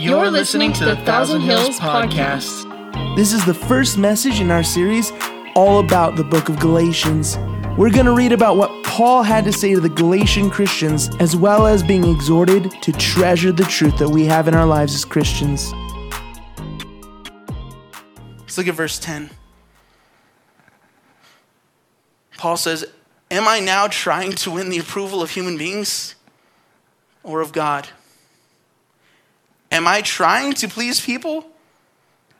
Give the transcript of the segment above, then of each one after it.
You're listening to the Thousand Hills Podcast. This is the first message in our series all about the book of Galatians. We're going to read about what Paul had to say to the Galatian Christians, as well as being exhorted to treasure the truth that we have in our lives as Christians. Let's look at verse 10. Paul says, Am I now trying to win the approval of human beings or of God? Am I trying to please people?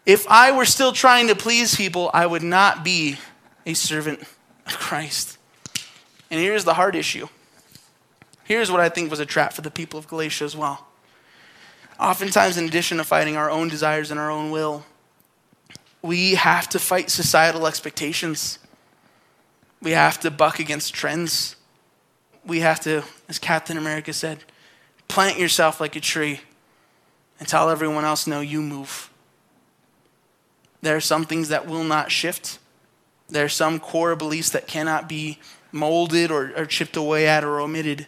If I were still trying to please people, I would not be a servant of Christ. And here's the hard issue. Here's what I think was a trap for the people of Galatia as well. Oftentimes, in addition to fighting our own desires and our own will, we have to fight societal expectations. We have to buck against trends. We have to, as Captain America said, plant yourself like a tree and tell everyone else, no, you move. There are some things that will not shift. There are some core beliefs that cannot be molded or, or chipped away at or omitted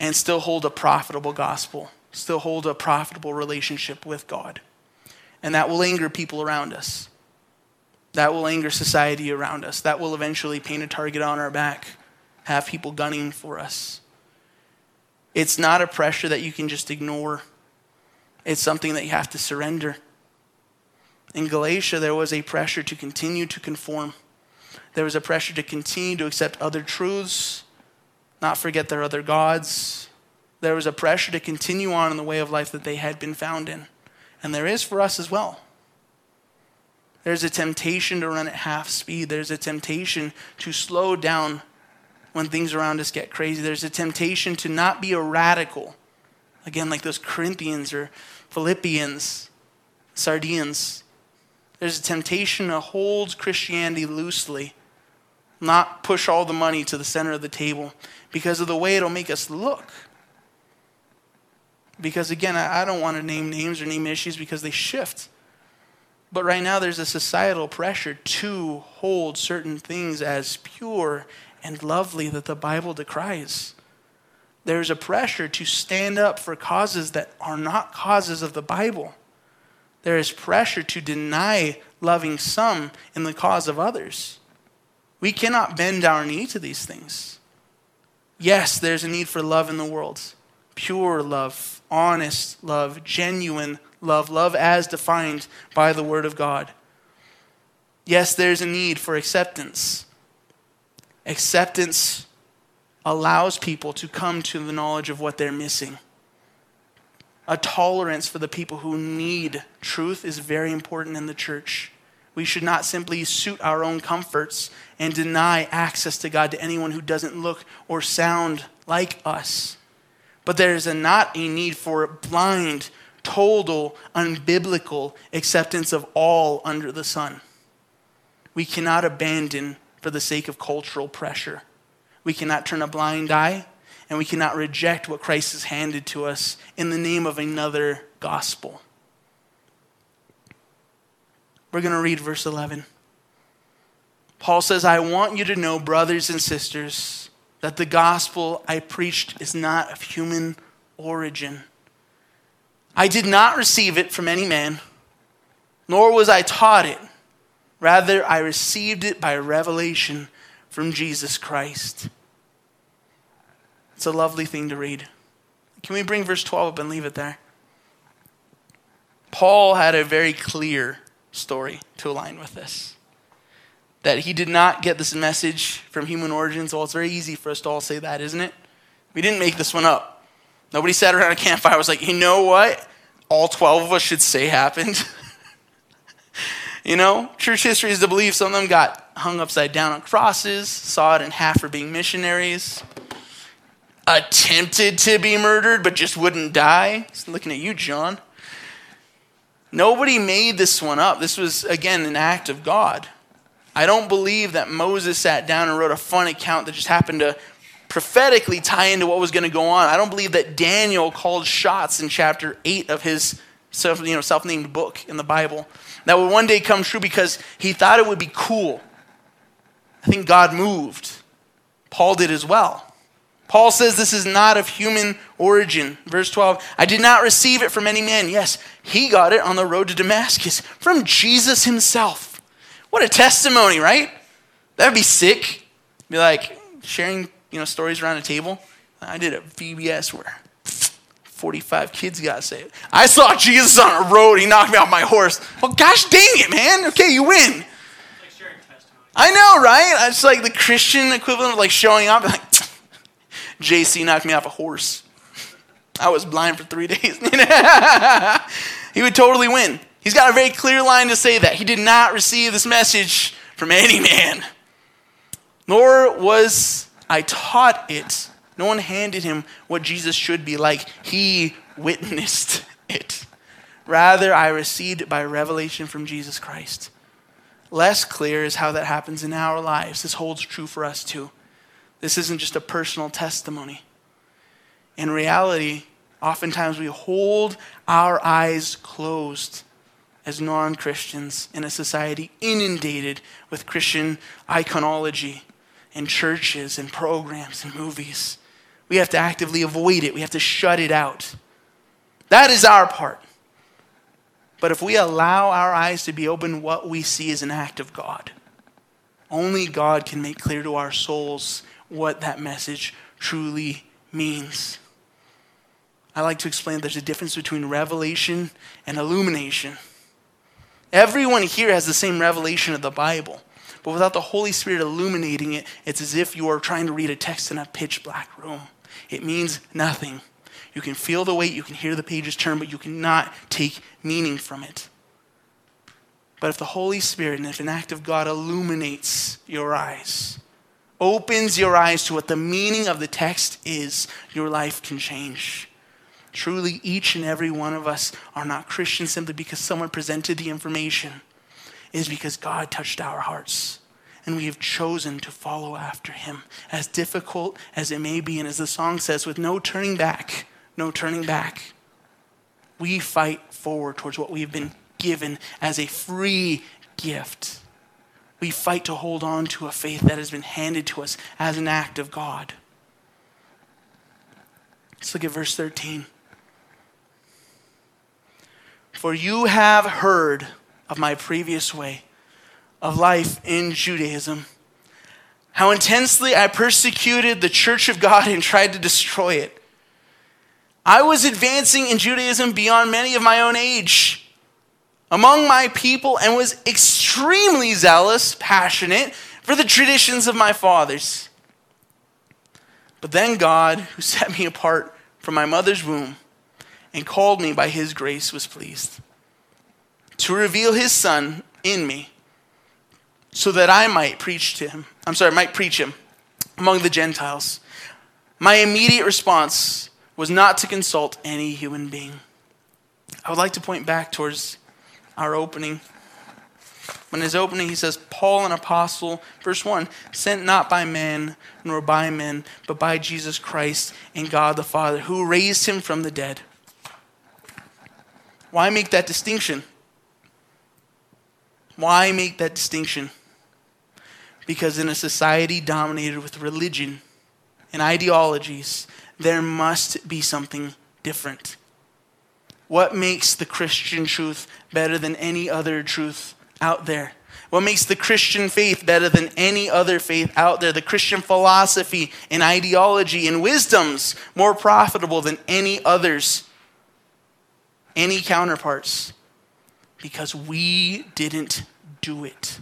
and still hold a profitable gospel, still hold a profitable relationship with God. And that will anger people around us. That will anger society around us. That will eventually paint a target on our back, have people gunning for us. It's not a pressure that you can just ignore, it's something that you have to surrender. In Galatia, there was a pressure to continue to conform. There was a pressure to continue to accept other truths, not forget their other gods. There was a pressure to continue on in the way of life that they had been found in. And there is for us as well. There's a temptation to run at half speed. There's a temptation to slow down when things around us get crazy. There's a temptation to not be a radical. Again, like those Corinthians or Philippians, Sardines. There's a temptation to hold Christianity loosely, not push all the money to the center of the table because of the way it'll make us look. Because again, I don't want to name names or name issues because they shift. But right now, there's a societal pressure to hold certain things as pure and lovely that the Bible decries. There's a pressure to stand up for causes that are not causes of the Bible. There is pressure to deny loving some in the cause of others. We cannot bend our knee to these things. Yes, there's a need for love in the world pure love, honest love, genuine love, love as defined by the Word of God. Yes, there's a need for acceptance. Acceptance allows people to come to the knowledge of what they're missing. A tolerance for the people who need truth is very important in the church. We should not simply suit our own comforts and deny access to God to anyone who doesn't look or sound like us. But there is a, not a need for blind, total, unbiblical acceptance of all under the sun. We cannot abandon for the sake of cultural pressure. We cannot turn a blind eye, and we cannot reject what Christ has handed to us in the name of another gospel. We're going to read verse 11. Paul says, I want you to know, brothers and sisters, that the gospel I preached is not of human origin. I did not receive it from any man, nor was I taught it. Rather, I received it by revelation from Jesus Christ. It's a lovely thing to read. Can we bring verse 12 up and leave it there? Paul had a very clear story to align with this. That he did not get this message from human origins. Well, it's very easy for us to all say that, isn't it? We didn't make this one up. Nobody sat around a campfire was like, you know what? All 12 of us should say happened. you know, church history is to believe some of them got hung upside down on crosses, sawed in half for being missionaries, attempted to be murdered but just wouldn't die. Just looking at you, John. Nobody made this one up. This was, again, an act of God. I don't believe that Moses sat down and wrote a fun account that just happened to prophetically tie into what was going to go on. I don't believe that Daniel called shots in chapter 8 of his self, you know, self-named book in the Bible that would one day come true because he thought it would be cool. I think God moved. Paul did as well. Paul says this is not of human origin. Verse 12, I did not receive it from any man. Yes, he got it on the road to Damascus from Jesus himself. What a testimony, right? That'd be sick. Be like sharing, you know, stories around a table. I did a VBS where 45 kids got saved. I saw Jesus on a road. He knocked me off my horse. Well, gosh dang it, man. Okay, you win. I know, right? It's like the Christian equivalent of like showing up. Like, JC knocked me off a horse. I was blind for three days. he would totally win. He's got a very clear line to say that. He did not receive this message from any man, nor was I taught it. No one handed him what Jesus should be like. He witnessed it. Rather, I received it by revelation from Jesus Christ. Less clear is how that happens in our lives. This holds true for us too. This isn't just a personal testimony. In reality, oftentimes we hold our eyes closed as non Christians in a society inundated with Christian iconology and churches and programs and movies. We have to actively avoid it, we have to shut it out. That is our part. But if we allow our eyes to be open, what we see is an act of God. Only God can make clear to our souls what that message truly means. I like to explain there's a difference between revelation and illumination. Everyone here has the same revelation of the Bible, but without the Holy Spirit illuminating it, it's as if you are trying to read a text in a pitch black room. It means nothing. You can feel the weight, you can hear the pages turn, but you cannot take meaning from it. But if the Holy Spirit and if an act of God illuminates your eyes, opens your eyes to what the meaning of the text is, your life can change. Truly, each and every one of us are not Christians simply because someone presented the information. Is because God touched our hearts and we have chosen to follow after him. As difficult as it may be, and as the song says, with no turning back, no turning back, we fight forward towards what we have been given as a free gift we fight to hold on to a faith that has been handed to us as an act of God. Let's look at verse 13. For you have heard of my previous way of life in Judaism, how intensely I persecuted the church of God and tried to destroy it. I was advancing in Judaism beyond many of my own age among my people and was extremely zealous, passionate for the traditions of my fathers. But then God, who set me apart from my mother's womb and called me by his grace, was pleased to reveal his son in me so that I might preach to him. I'm sorry, might preach him among the Gentiles. My immediate response was not to consult any human being. I would like to point back towards our opening. In his opening, he says, Paul, an apostle, verse 1, sent not by men nor by men, but by Jesus Christ and God the Father, who raised him from the dead. Why make that distinction? Why make that distinction? Because in a society dominated with religion and ideologies, there must be something different. What makes the Christian truth better than any other truth out there? What makes the Christian faith better than any other faith out there? The Christian philosophy and ideology and wisdoms more profitable than any others, any counterparts? Because we didn't do it.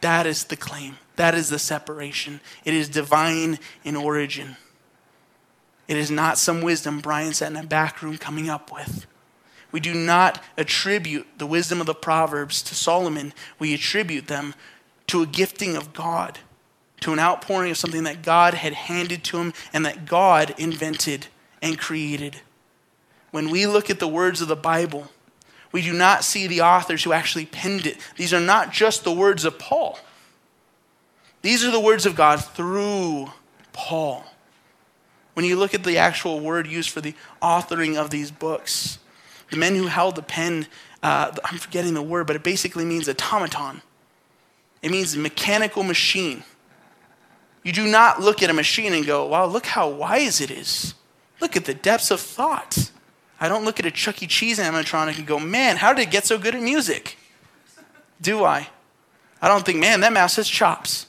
That is the claim. That is the separation. It is divine in origin. It is not some wisdom Brian sat in a back room coming up with. We do not attribute the wisdom of the Proverbs to Solomon. We attribute them to a gifting of God, to an outpouring of something that God had handed to him and that God invented and created. When we look at the words of the Bible, we do not see the authors who actually penned it. These are not just the words of Paul, these are the words of God through Paul. When you look at the actual word used for the authoring of these books, the men who held the pen, uh, I'm forgetting the word, but it basically means automaton. It means mechanical machine. You do not look at a machine and go, wow, look how wise it is. Look at the depths of thought. I don't look at a Chuck E. Cheese animatronic and go, man, how did it get so good at music? Do I? I don't think, man, that mouse has chops.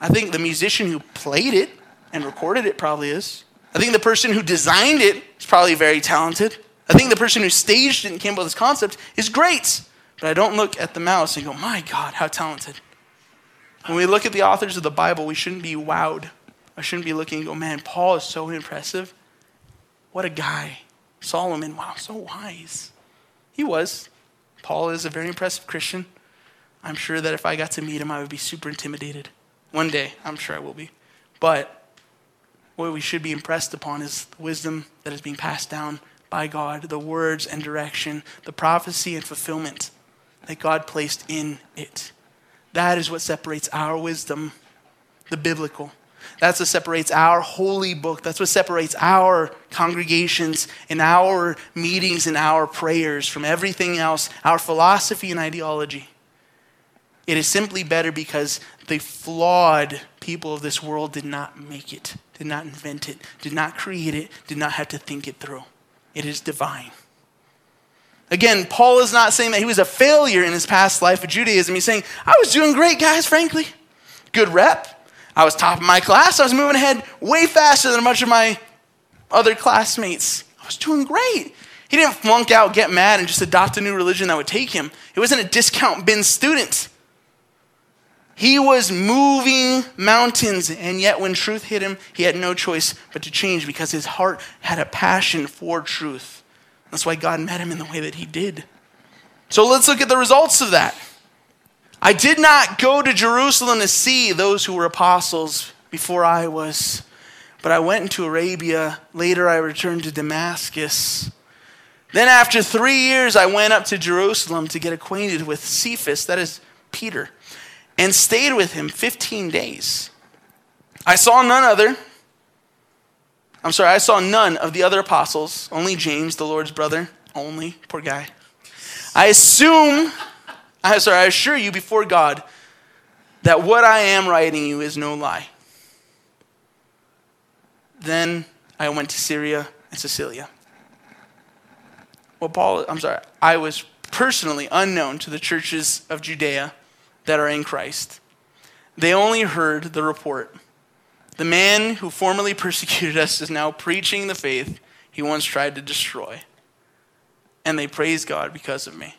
I think the musician who played it and recorded it probably is. I think the person who designed it is probably very talented. I think the person who staged it and came up with this concept is great. But I don't look at the mouse and go, my God, how talented. When we look at the authors of the Bible, we shouldn't be wowed. I shouldn't be looking and go, man, Paul is so impressive. What a guy. Solomon, wow, so wise. He was. Paul is a very impressive Christian. I'm sure that if I got to meet him, I would be super intimidated. One day, I'm sure I will be. But what we should be impressed upon is the wisdom that is being passed down by God, the words and direction, the prophecy and fulfillment that God placed in it. That is what separates our wisdom, the biblical. That's what separates our holy book. That's what separates our congregations and our meetings and our prayers from everything else, our philosophy and ideology. It is simply better because the flawed people of this world did not make it, did not invent it, did not create it, did not have to think it through. It is divine. Again, Paul is not saying that he was a failure in his past life of Judaism. He's saying, I was doing great, guys, frankly. Good rep. I was top of my class. I was moving ahead way faster than a bunch of my other classmates. I was doing great. He didn't flunk out, get mad, and just adopt a new religion that would take him. He wasn't a discount bin student. He was moving mountains, and yet when truth hit him, he had no choice but to change because his heart had a passion for truth. That's why God met him in the way that he did. So let's look at the results of that. I did not go to Jerusalem to see those who were apostles before I was, but I went into Arabia. Later, I returned to Damascus. Then, after three years, I went up to Jerusalem to get acquainted with Cephas, that is Peter and stayed with him 15 days. I saw none other. I'm sorry, I saw none of the other apostles, only James, the Lord's brother, only. Poor guy. I assume, I'm sorry, I assure you before God that what I am writing you is no lie. Then I went to Syria and Cilicia. Well, Paul, I'm sorry, I was personally unknown to the churches of Judea that are in Christ. They only heard the report. The man who formerly persecuted us is now preaching the faith he once tried to destroy. And they praise God because of me.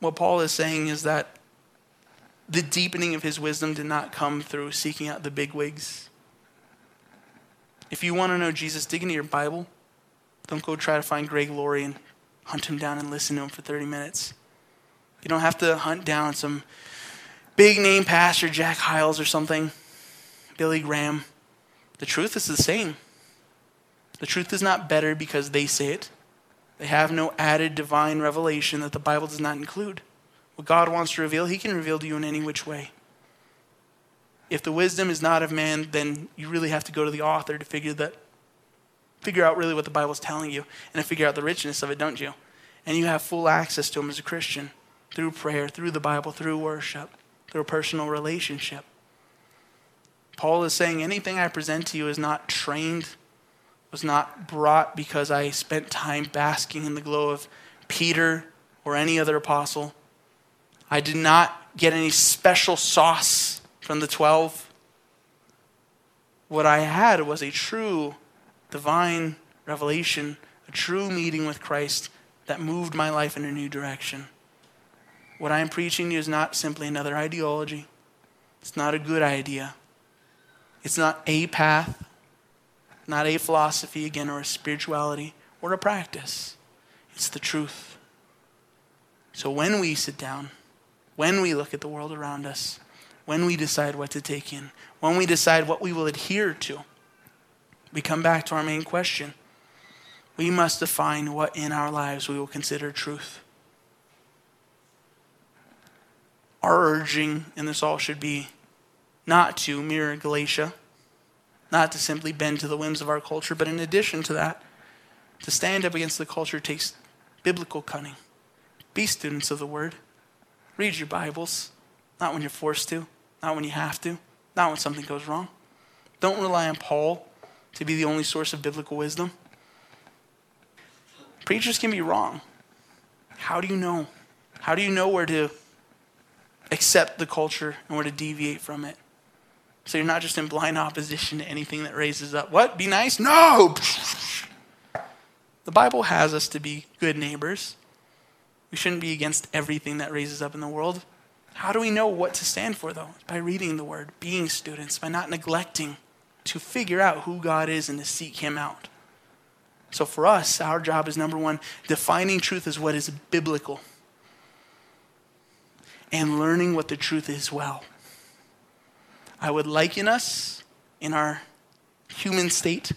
What Paul is saying is that the deepening of his wisdom did not come through seeking out the big wigs. If you want to know Jesus, dig into your Bible. Don't go try to find Greg Laurie and hunt him down and listen to him for 30 minutes. You don't have to hunt down some big name pastor, Jack Hyles or something, Billy Graham. The truth is the same. The truth is not better because they say it. They have no added divine revelation that the Bible does not include. What God wants to reveal, He can reveal to you in any which way. If the wisdom is not of man, then you really have to go to the author to figure that figure out really what the Bible's telling you and to figure out the richness of it, don't you? And you have full access to Him as a Christian through prayer, through the Bible, through worship, through a personal relationship. Paul is saying anything I present to you is not trained, was not brought because I spent time basking in the glow of Peter or any other apostle. I did not get any special sauce from the 12. What I had was a true divine revelation, a true meeting with Christ that moved my life in a new direction. What I am preaching to you is not simply another ideology. It's not a good idea. It's not a path, not a philosophy, again, or a spirituality, or a practice. It's the truth. So when we sit down, when we look at the world around us, when we decide what to take in, when we decide what we will adhere to, we come back to our main question. We must define what in our lives we will consider truth. Our urging in this all should be not to mirror Galatia, not to simply bend to the whims of our culture, but in addition to that, to stand up against the culture takes biblical cunning. Be students of the word. Read your Bibles, not when you're forced to, not when you have to, not when something goes wrong. Don't rely on Paul to be the only source of biblical wisdom. Preachers can be wrong. How do you know? How do you know where to accept the culture and where to deviate from it? So you're not just in blind opposition to anything that raises up. What? Be nice? No! The Bible has us to be good neighbors. We shouldn't be against everything that raises up in the world. How do we know what to stand for, though? By reading the Word, being students, by not neglecting to figure out who God is and to seek Him out. So for us, our job is number one, defining truth as what is biblical and learning what the truth is well. I would liken us in our human state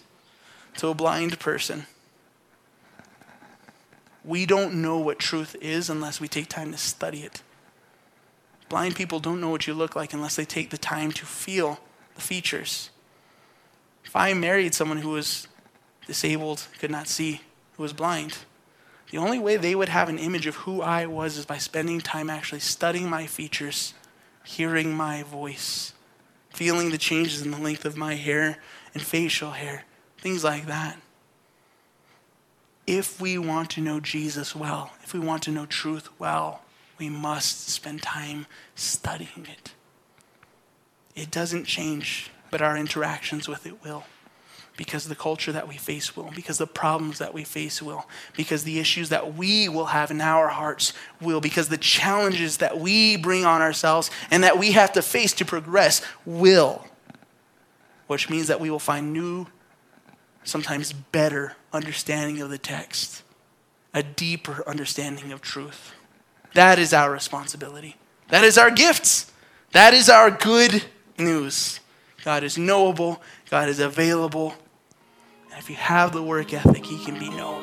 to a blind person. We don't know what truth is unless we take time to study it. Blind people don't know what you look like unless they take the time to feel the features. If I married someone who was disabled, could not see, who was blind, the only way they would have an image of who I was is by spending time actually studying my features, hearing my voice, feeling the changes in the length of my hair and facial hair, things like that. If we want to know Jesus well, if we want to know truth well, we must spend time studying it. It doesn't change, but our interactions with it will. Because the culture that we face will, because the problems that we face will, because the issues that we will have in our hearts will, because the challenges that we bring on ourselves and that we have to face to progress will. Which means that we will find new, sometimes better understanding of the text, a deeper understanding of truth. That is our responsibility. That is our gifts. That is our good news. God is knowable, God is available. And if you have the work ethic, He can be known.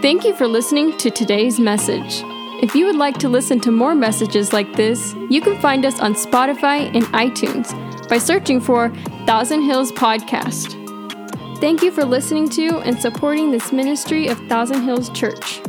Thank you for listening to today's message. If you would like to listen to more messages like this, you can find us on Spotify and iTunes by searching for Thousand Hills Podcast. Thank you for listening to and supporting this ministry of Thousand Hills Church.